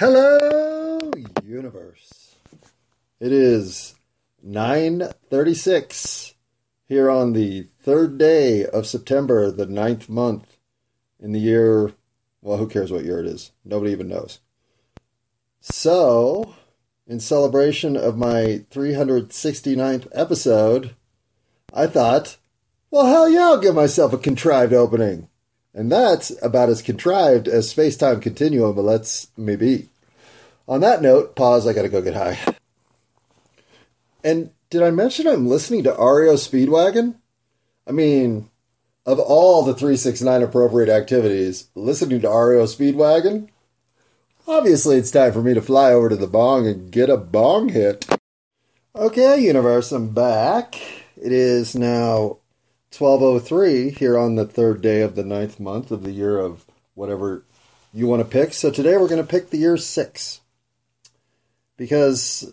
Hello, universe. It is 9:36 here on the third day of September, the ninth month in the year. Well, who cares what year it is? Nobody even knows. So, in celebration of my 369th episode, I thought, well, hell yeah, I'll give myself a contrived opening. And that's about as contrived as space time continuum lets me be. On that note, pause, I gotta go get high. And did I mention I'm listening to REO Speedwagon? I mean, of all the 369 appropriate activities, listening to REO Speedwagon? Obviously, it's time for me to fly over to the bong and get a bong hit. Okay, universe, I'm back. It is now 1203 here on the third day of the ninth month of the year of whatever you want to pick. So today we're going to pick the year six because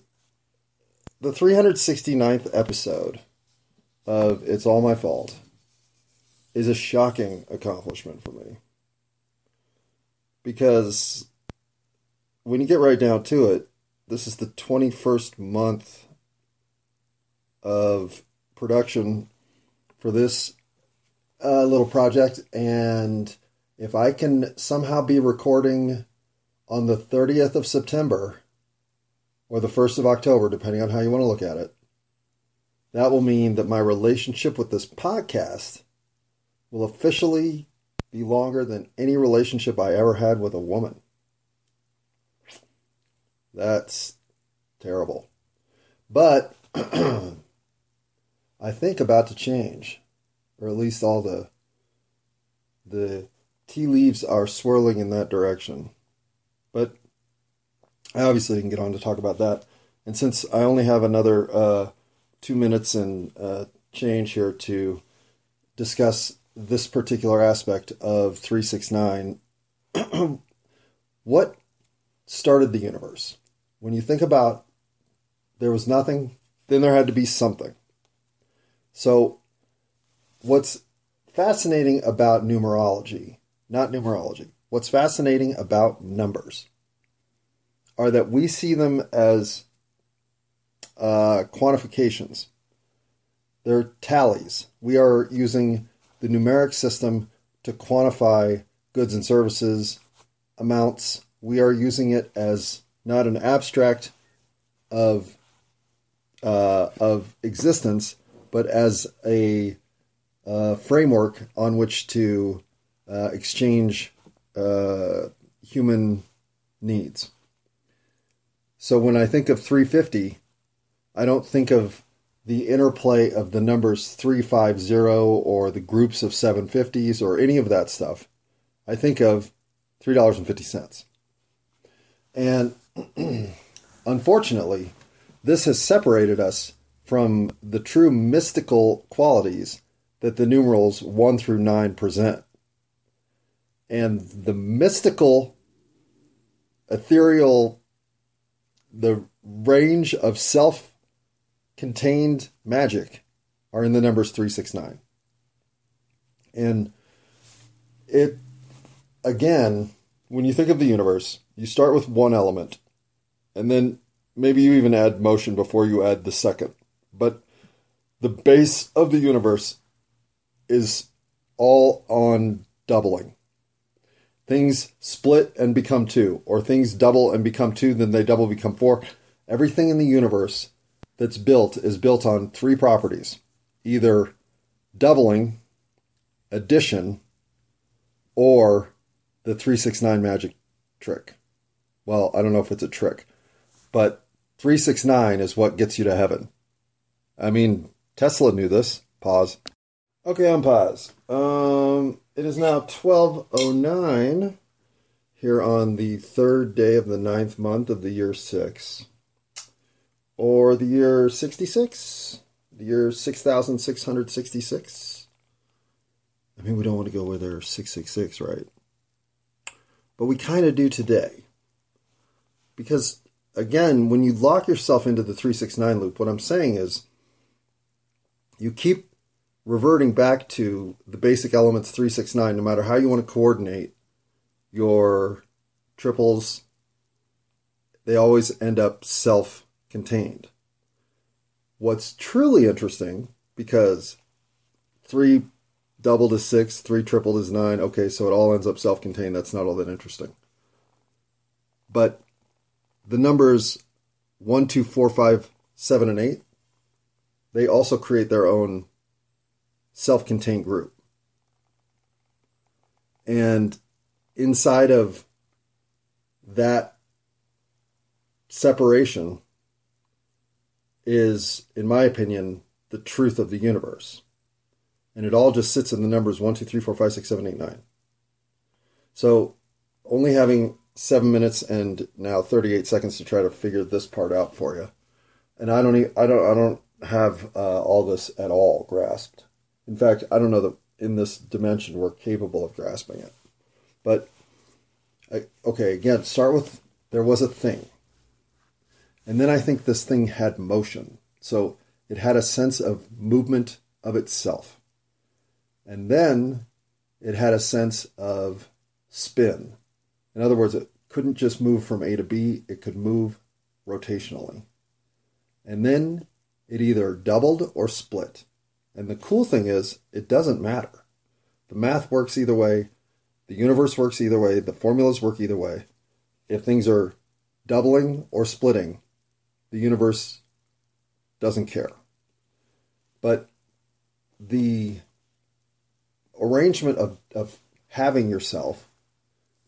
the 369th episode of It's All My Fault is a shocking accomplishment for me. Because when you get right down to it, this is the 21st month of production for this uh, little project. And if I can somehow be recording on the 30th of September or the 1st of October, depending on how you want to look at it, that will mean that my relationship with this podcast will officially be longer than any relationship I ever had with a woman. That's terrible. But I think about to change, or at least all the the tea leaves are swirling in that direction. But I obviously didn't get on to talk about that. And since I only have another uh, two minutes and uh, change here to discuss this particular aspect of 369, what started the universe? When you think about there was nothing, then there had to be something. So, what's fascinating about numerology, not numerology, what's fascinating about numbers are that we see them as uh, quantifications. They're tallies. We are using the numeric system to quantify goods and services amounts. We are using it as not an abstract of uh, of existence, but as a uh, framework on which to uh, exchange uh, human needs. So when I think of 350, I don't think of the interplay of the numbers 350 or the groups of 750s or any of that stuff. I think of $3.50. And unfortunately, this has separated us from the true mystical qualities that the numerals 1 through 9 present. And the mystical, ethereal, the range of self contained magic are in the numbers 369. And it, again, when you think of the universe, you start with one element, and then maybe you even add motion before you add the second. But the base of the universe is all on doubling. Things split and become two, or things double and become two, then they double become four. Everything in the universe that's built is built on three properties either doubling, addition, or the 369 magic trick. Well, I don't know if it's a trick, but 369 is what gets you to heaven. I mean, Tesla knew this. Pause. Okay, on pause. Um, it is now 1209 here on the third day of the ninth month of the year six. Or the year 66? The year 6666? I mean, we don't want to go where there's 666, right? But we kind of do today. Because, again, when you lock yourself into the 369 loop, what I'm saying is you keep reverting back to the basic elements 369 no matter how you want to coordinate your triples they always end up self contained. What's truly interesting, because three doubled is six, three tripled is nine. Okay, so it all ends up self contained. That's not all that interesting. But the numbers one, two, four, five, seven, and eight, they also create their own self contained group. And inside of that separation is, in my opinion, the truth of the universe. And it all just sits in the numbers 1, 2, 3, 4, 5, 6, 7, 8, 9. So only having seven minutes and now 38 seconds to try to figure this part out for you. And I don't, I don't, I don't have uh, all this at all grasped. In fact, I don't know that in this dimension we're capable of grasping it. But okay, again, start with there was a thing. And then I think this thing had motion. So it had a sense of movement of itself. And then it had a sense of spin. In other words, it couldn't just move from A to B, it could move rotationally. And then it either doubled or split. And the cool thing is, it doesn't matter. The math works either way, the universe works either way, the formulas work either way. If things are doubling or splitting, the universe doesn't care. But the arrangement of, of having yourself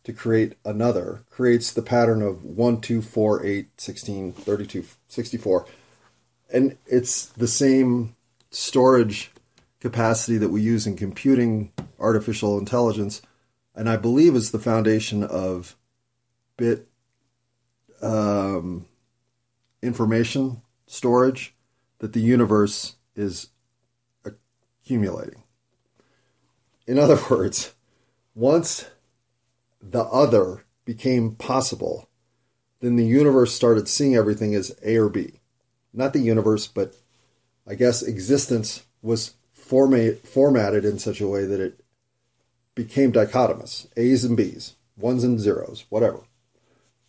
to create another creates the pattern of 1, 2, 4, 8, 16, 32, 64. And it's the same storage capacity that we use in computing artificial intelligence, and I believe is the foundation of bit um, information storage that the universe is accumulating. In other words, once the other became possible, then the universe started seeing everything as A or B. Not the universe, but I guess existence was format, formatted in such a way that it became dichotomous A's and B's, ones and zeros, whatever.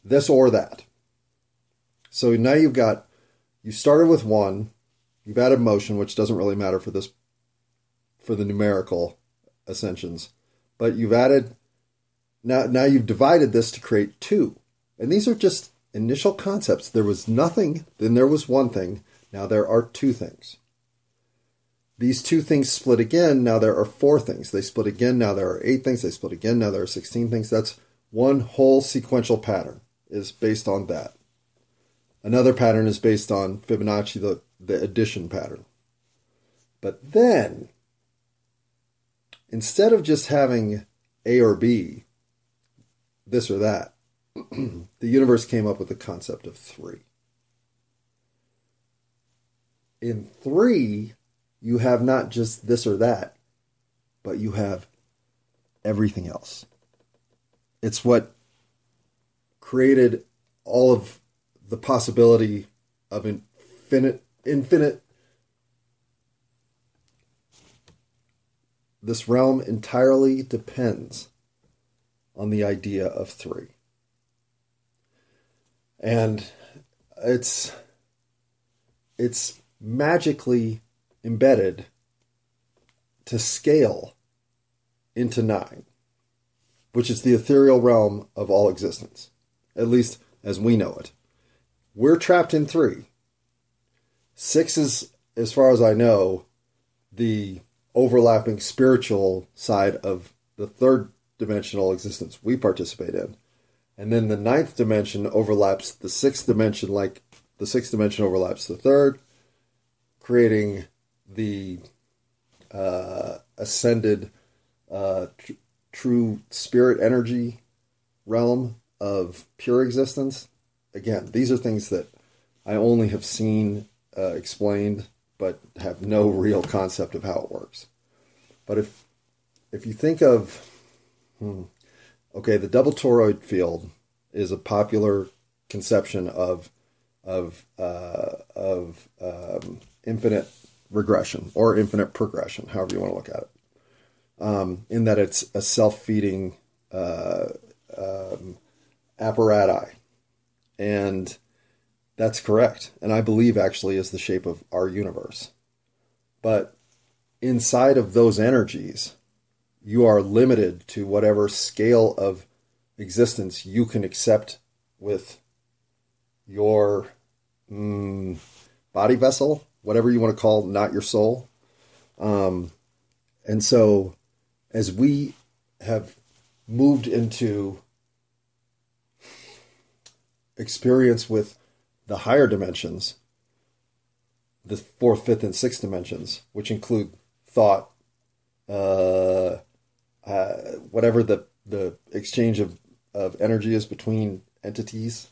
This or that. So now you've got, you started with one, you've added motion, which doesn't really matter for this, for the numerical ascensions, but you've added now, now you've divided this to create two. And these are just initial concepts. There was nothing, then there was one thing. Now there are two things. These two things split again. Now there are four things. They split again. Now there are eight things. They split again. Now there are 16 things. That's one whole sequential pattern is based on that. Another pattern is based on Fibonacci, the, the addition pattern. But then, instead of just having A or B, this or that. the universe came up with the concept of three. In three, you have not just this or that, but you have everything else. It's what created all of the possibility of infinite infinite this realm entirely depends on the idea of three. And it's it's magically embedded to scale into nine, which is the ethereal realm of all existence, at least as we know it. We're trapped in three. Six is, as far as I know, the overlapping spiritual side of the third dimensional existence we participate in. And then the ninth dimension overlaps the sixth dimension, like the sixth dimension overlaps the third, creating the uh, ascended uh, tr- true spirit energy realm of pure existence. Again, these are things that I only have seen uh, explained, but have no real concept of how it works. But if if you think of Hmm. Okay, the double toroid field is a popular conception of of uh, of um, infinite regression or infinite progression, however you want to look at it. Um, in that it's a self feeding uh, um, apparatus, And that's correct. And I believe actually is the shape of our universe. But inside of those energies, you are limited to whatever scale of existence you can accept with your mm, body vessel, whatever you want to call, not your soul. Um, and so, as we have moved into experience with the higher dimensions, the fourth, fifth, and sixth dimensions, which include thought, uh, uh, whatever the the exchange of of energy is between entities.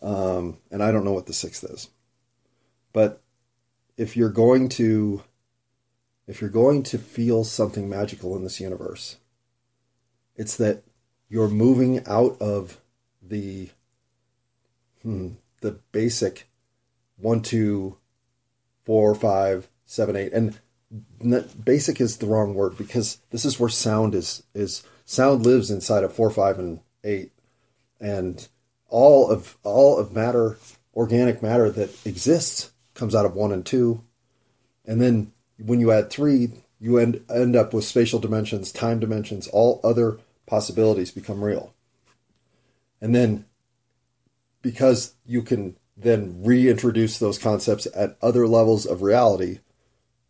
Um, and I don't know what the sixth is, but if you're going to if you're going to feel something magical in this universe, it's that you're moving out of the hmm, the basic one, two, four, five, seven, eight, and basic is the wrong word because this is where sound is is sound lives inside of four, five, and eight, and all of all of matter, organic matter that exists comes out of one and two, and then when you add three, you end end up with spatial dimensions, time dimensions, all other possibilities become real, and then because you can then reintroduce those concepts at other levels of reality,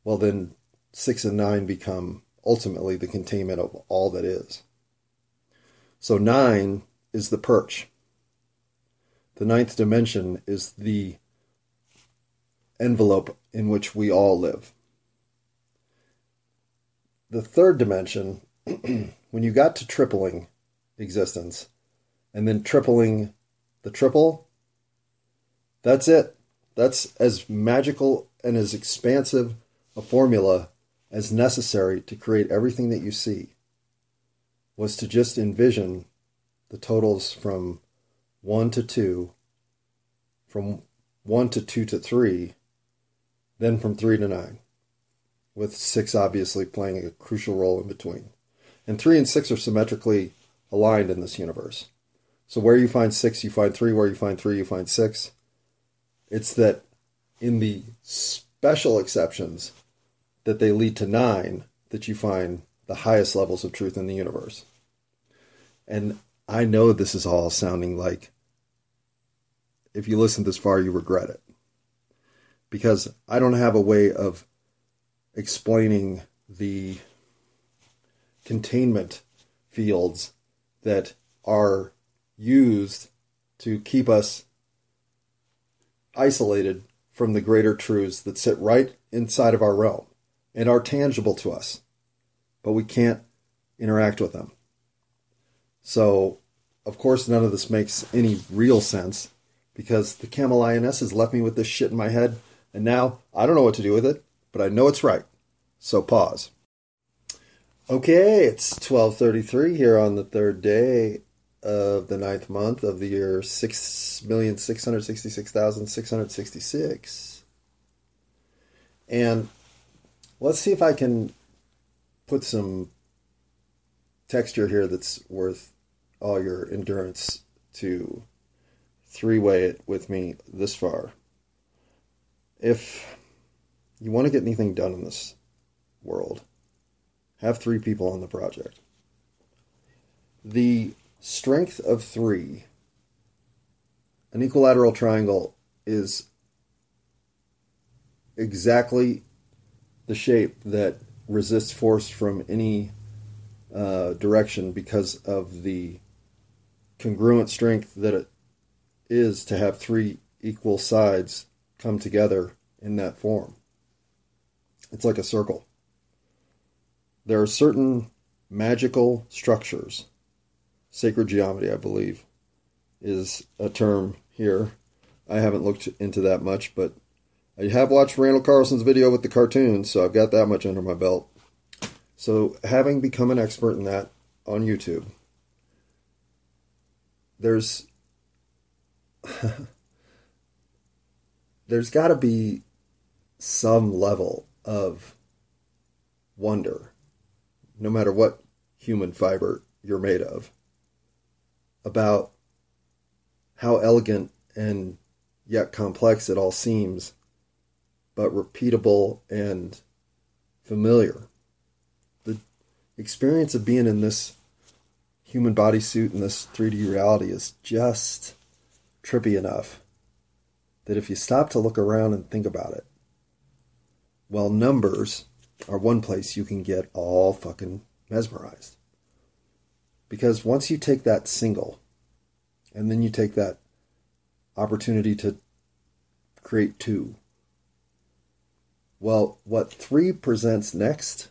well, then six and nine become ultimately the containment of all that is. So nine is the perch. The ninth dimension is the envelope in which we all live. The third dimension, when you got to tripling existence and then tripling the triple, that's it. That's as magical and as expansive a formula as necessary to create everything that you see was to just envision the totals from 1 to 2, from 1 to 2 to 3, then from 3 to 9, with 6 obviously playing a crucial role in between. And 3 and 6 are symmetrically aligned in this universe. So where you find 6, you find 3, where you find 3, you find 6. It's that in the special exceptions that they lead to 9 that you find the highest levels of truth in the universe. And I know this is all sounding like if you listen this far, you regret it. Because I don't have a way of explaining the containment fields that are used to keep us isolated from the greater truths that sit right inside of our realm and are tangible to us but we can't interact with them. So, of course, none of this makes any real sense because the camel has left me with this shit in my head, and now I don't know what to do with it, but I know it's right. So pause. Okay, it's 12:33 here on the third day of the ninth month of the year 6,666,666. And let's see if I can put some texture here that's worth all your endurance to three way it with me this far. If you want to get anything done in this world, have three people on the project. The strength of three, an equilateral triangle, is exactly the shape that resists force from any uh, direction because of the congruent strength that it is to have three equal sides come together in that form. It's like a circle. There are certain magical structures, sacred geometry, I believe, is a term here. I haven't looked into that much, but Uh, I have watched Randall Carlson's video with the cartoons, so I've got that much under my belt. So, having become an expert in that on YouTube, there's there's got to be some level of wonder, no matter what human fiber you're made of, about how elegant and yet complex it all seems, but repeatable and familiar. The experience of being in this human bodysuit in this 3D reality is just trippy enough that if you stop to look around and think about it, well, numbers are one place you can get all fucking mesmerized. Because once you take that single and then you take that opportunity to create two, well, what three presents next,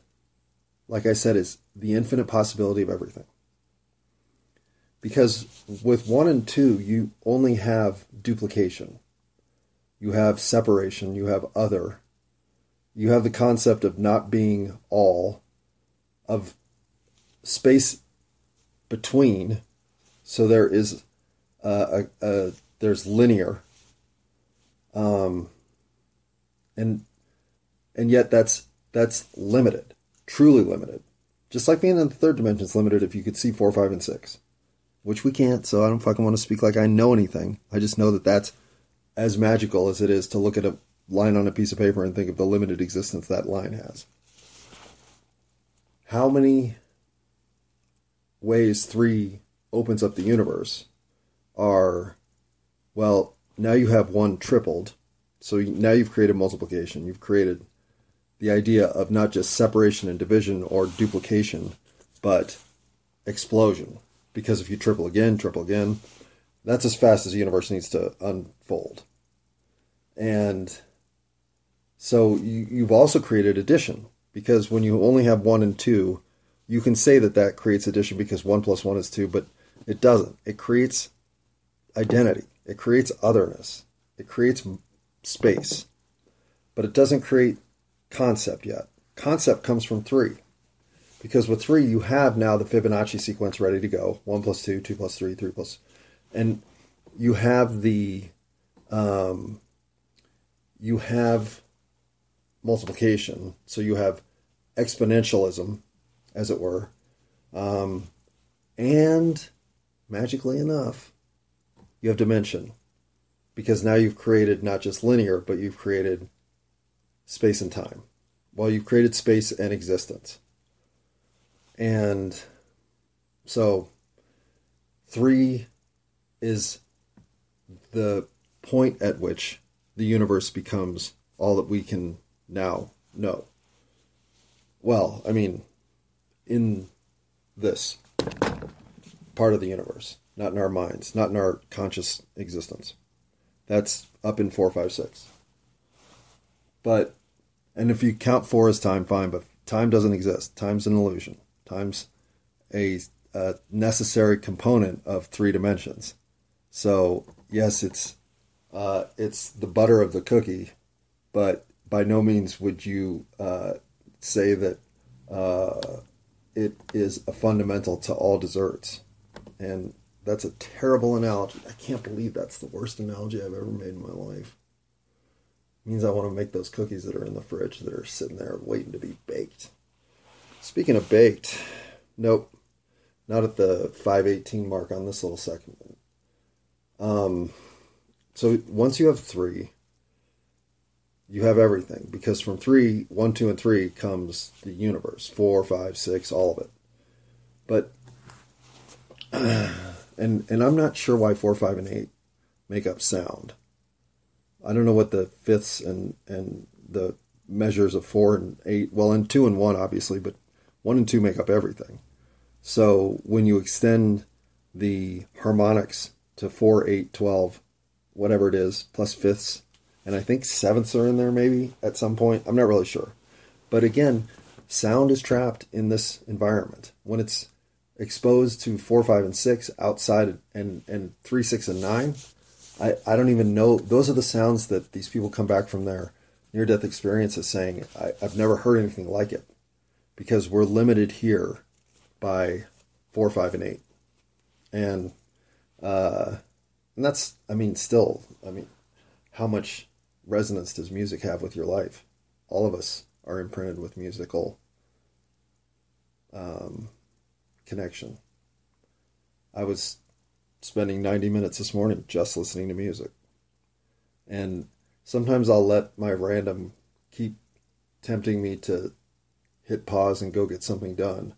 like I said, is the infinite possibility of everything. Because with one and two, you only have duplication, you have separation, you have other, you have the concept of not being all, of space between. So there is a, a, there's linear, um, and and yet that's that's limited, truly limited. Just like being in the third dimension is limited if you could see four, five, and six, which we can't. So I don't fucking want to speak like I know anything. I just know that that's as magical as it is to look at a line on a piece of paper and think of the limited existence that line has. How many ways three opens up the universe are, well, now you have one tripled. So now you've created multiplication. You've created the idea of not just separation and division or duplication, but explosion. Because if you triple again, triple again, that's as fast as the universe needs to unfold. And so you, you've also created addition because when you only have one and two, you can say that that creates addition because one plus one is two, but it doesn't. It creates identity. It creates otherness. It creates space, but it doesn't create concept yet. Concept comes from three. Because with three, you have now the Fibonacci sequence ready to go. One plus two, two plus three, three plus, and you have the, um, you have multiplication. So you have exponentialism, as it were. Um, and magically enough, you have dimension. Because now you've created not just linear, but you've created space and time. Well, you've created space and existence. And so three is the point at which the universe becomes all that we can now, know. Well, I mean, in this part of the universe, not in our minds, not in our conscious existence. That's up in 456. But, and if you count four as time, fine, but time doesn't exist. Time's an illusion. Time's a, a necessary component of three dimensions. So, yes, it's uh, it's the butter of the cookie, but by no means would you uh, say that uh, it is a fundamental to all desserts. And that's a terrible analogy. I can't believe that's the worst analogy I've ever made in my life. Means I want to make those cookies that are in the fridge that are sitting there waiting to be baked. Speaking of baked, nope, not at the 518 mark on this little segment. Um, so once you have three, you have everything because from three, one, two, and three comes the universe. Four, five, six, all of it. But and and I'm not sure why four, five, and eight make up sound. I don't know what the fifths and and the measures of four and eight. Well, and two and one obviously, but one and two make up everything. So when you extend the harmonics to four, eight, twelve, whatever it is, plus fifths, and I think sevenths are in there maybe at some point. I'm not really sure. But again, sound is trapped in this environment. When it's exposed to four, five, and six outside and, and three, six, and nine, I, I don't even know. Those are the sounds that these people come back from their near death experiences saying, I, I've never heard anything like it because we're limited here by four, five, and eight. And, uh, and that's, I mean, still, I mean, how much resonance does music have with your life? All of us are imprinted with musical um, connection. I was spending 90 minutes this morning just listening to music. And sometimes I'll let my random keep tempting me to hit pause and go get something done.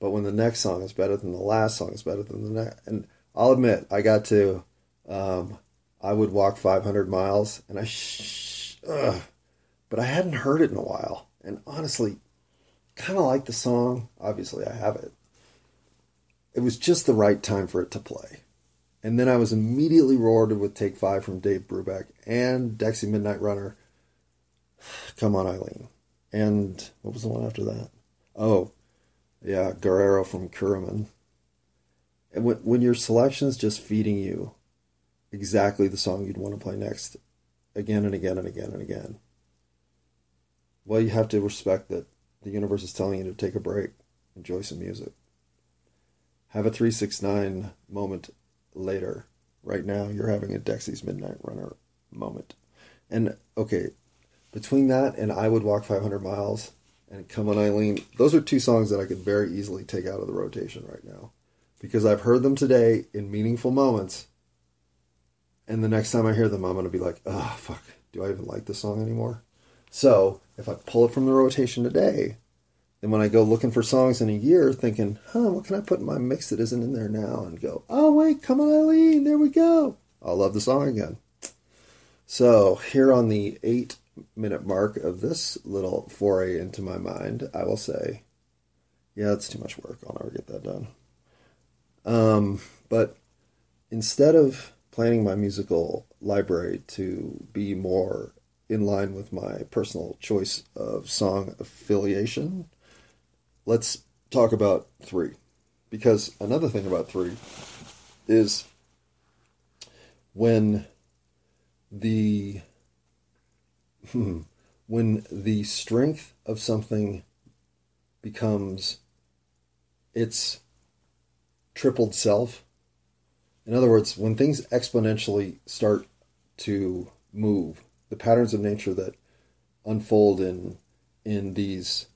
But when the next song is better than the last song is better than the next, and I'll admit I got to, um, I would walk 500 miles, and I, sh- ugh, but I hadn't heard it in a while, and honestly, kind of like the song. Obviously, I have it. It was just the right time for it to play. And then I was immediately rewarded with Take Five from Dave Brubeck and Dexy Midnight Runner. Come on, Eileen. And what was the one after that? Oh, yeah, Guerrero from Kuraman. And when, when your selection's just feeding you exactly the song you'd want to play next, again and again and again and again, well, you have to respect that the universe is telling you to take a break, enjoy some music. Have a 369 moment later. Right now, you're having a Dexy's Midnight Runner moment. And okay, between that and I Would Walk 500 Miles and Come On Eileen, those are two songs that I could very easily take out of the rotation right now because I've heard them today in meaningful moments. And the next time I hear them, I'm going to be like, oh, fuck, do I even like this song anymore? So if I pull it from the rotation today, then when I go looking for songs in a year, thinking, huh, what can I put in my mix that isn't in there now? And go, oh, wait, come on, Eileen, there we go. I'll love the song again. So here on the eight minute mark of this little foray into my mind, I will say, yeah, it's too much work. I'll never get that done. Um, but instead of planning my musical library to be more in line with my personal choice of song affiliation, let's talk about three. Because another thing about three is when the hmm, when the strength of something becomes its tripled self. In other words, when things exponentially start to move, the patterns of nature that unfold in in these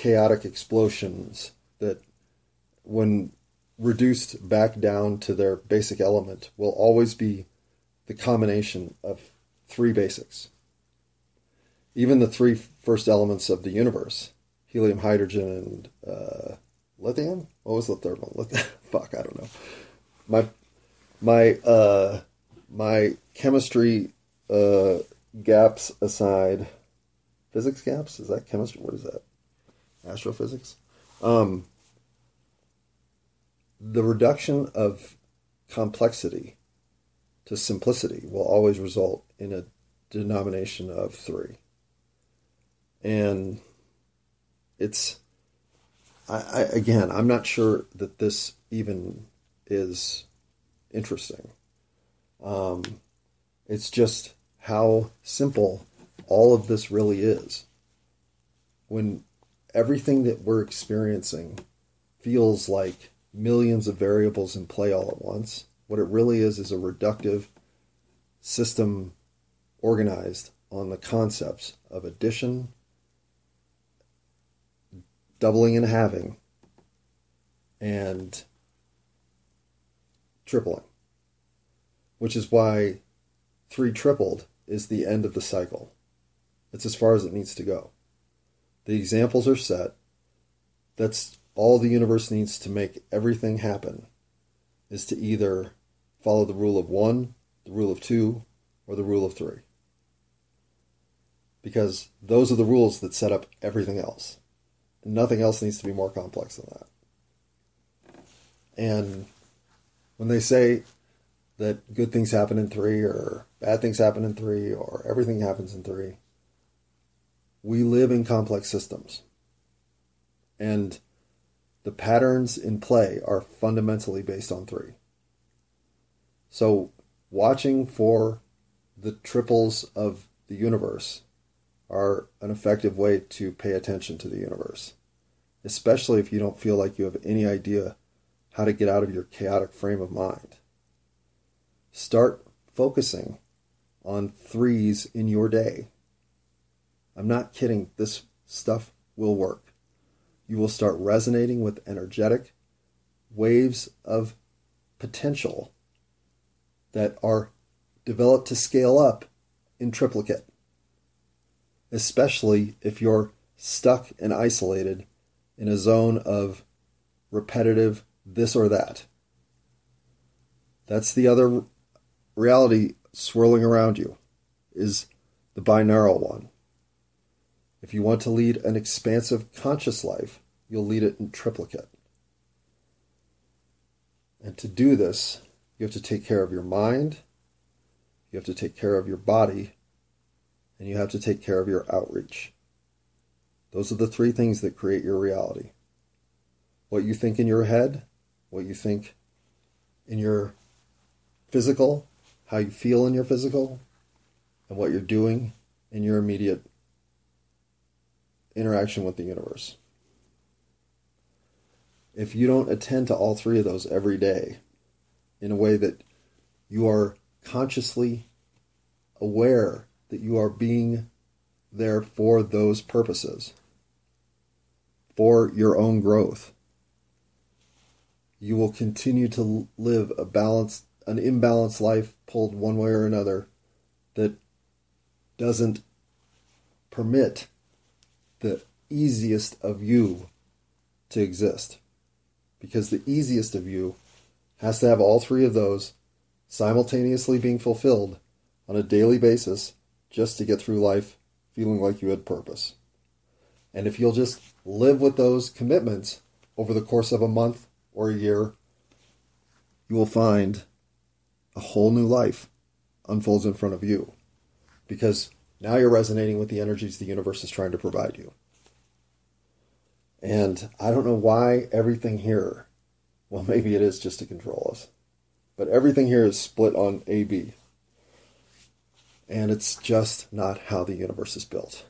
chaotic explosions that when reduced back down to their basic element will always be the combination of three basics. Even the three first elements of the universe helium, hydrogen, and uh, lithium. What was the third one? Lithium. Fuck, I don't know. My my uh, my chemistry uh, gaps aside, physics gaps is that chemistry? What is that? Astrophysics. Um, the reduction of complexity to simplicity will always result in a denomination of three. And it's I, I, again, I'm not sure that this even is interesting. Um, it's just how simple all of this really is. When everything that we're experiencing feels like millions of variables in play all at once, what it really is is a reductive system organized on the concepts of addition, doubling and halving, and tripling, which is why three tripled is the end of the cycle. It's as far as it needs to go. The examples are set. That's all the universe needs to make everything happen is to either follow the rule of one, the rule of two, or the rule of three. Because those are the rules that set up everything else. Nothing else needs to be more complex than that. And when they say that good things happen in three, or bad things happen in three, or everything happens in three, we live in complex systems. And the patterns in play are fundamentally based on three. So, watching for the triples of the universe are an effective way to pay attention to the universe, especially if you don't feel like you have any idea how to get out of your chaotic frame of mind. Start focusing on threes in your day. I'm not kidding, this stuff will work. You will start resonating with energetic waves of potential that are developed to scale up in triplicate, especially if you're stuck and isolated in a zone of repetitive this or that. That's the other reality swirling around you is the binaural one. If you want to lead an expansive conscious life, you'll lead it in triplicate. And to do this, you have to take care of your mind, you have to take care of your body, and you have to take care of your outreach. Those are the three things that create your reality. What you think in your head, what you think in your physical, how you feel in your physical, and what you're doing in your immediate interaction with the universe. If you don't attend to all three of those every day in a way that you are consciously aware that you are being there for those purposes, for your own growth, you will continue to live a balanced, an imbalanced life pulled one way or another that doesn't permit the easiest of you to exist. Because the easiest of you has to have all three of those simultaneously being fulfilled on a daily basis just to get through life feeling like you had purpose. And if you'll just live with those commitments over the course of a month or a year, you will find a whole new life unfolds in front of you. Because now you're resonating with the energies the universe is trying to provide you. And I don't know why everything here, well, maybe it is just to control us, but everything here is split on AB. And it's just not how the universe is built.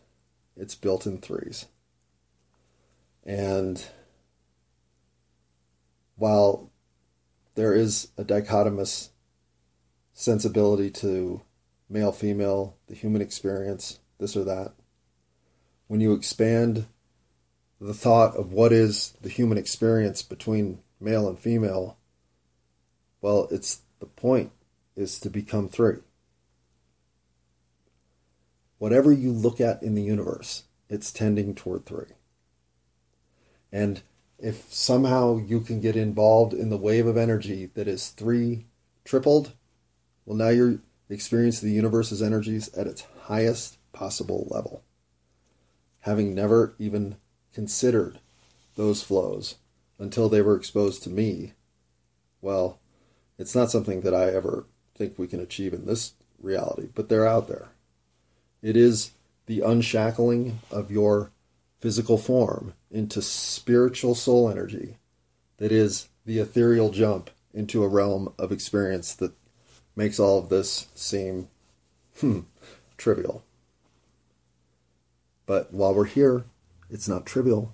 It's built in threes. And while there is a dichotomous sensibility to male, female, the human experience, this or that, when you expand the thought of what is the human experience between male and female, well, it's the point is to become three. Whatever you look at in the universe, it's tending toward three. And if somehow you can get involved in the wave of energy that is three tripled, well, now you're experiencing the universe's energies at its highest possible level. Having never even considered those flows until they were exposed to me, well, it's not something that I ever think we can achieve in this reality, but they're out there. It is the unshackling of your physical form into spiritual soul energy that is the ethereal jump into a realm of experience that makes all of this seem hmm, trivial. But while we're here, it's not trivial.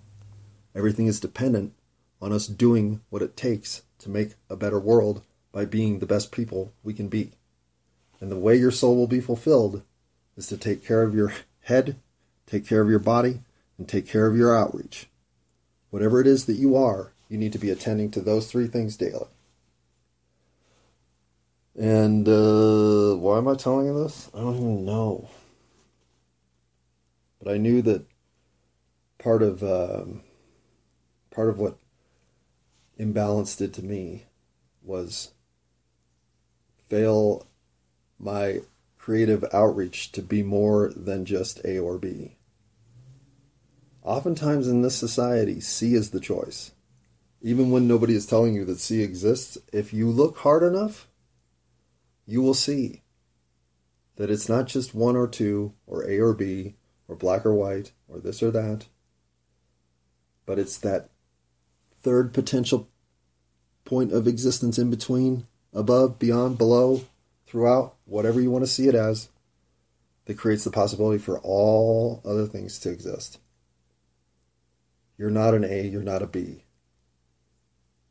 Everything is dependent on us doing what it takes to make a better world by being the best people we can be. And the way your soul will be fulfilled is to take care of your head, take care of your body, and take care of your outreach. Whatever it is that you are, you need to be attending to those three things daily. And uh, why am I telling you this? I don't even know. But I knew that part of um, part of what imbalance did to me was fail my creative outreach to be more than just A or B. Oftentimes in this society, C is the choice. Even when nobody is telling you that C exists, if you look hard enough, you will see that it's not just one or two, or A or B, or black or white, or this or that but it's that third potential point of existence in between, above, beyond, below, throughout, whatever you want to see it as, that creates the possibility for all other things to exist. You're not an A, you're not a B.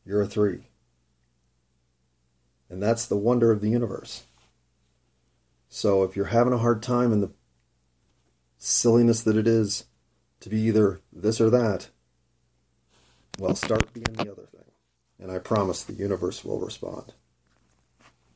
You're a three. And that's the wonder of the universe. So if you're having a hard time in the silliness that it is to be either this or that, well, start being the other thing. and I promise the universe will respond.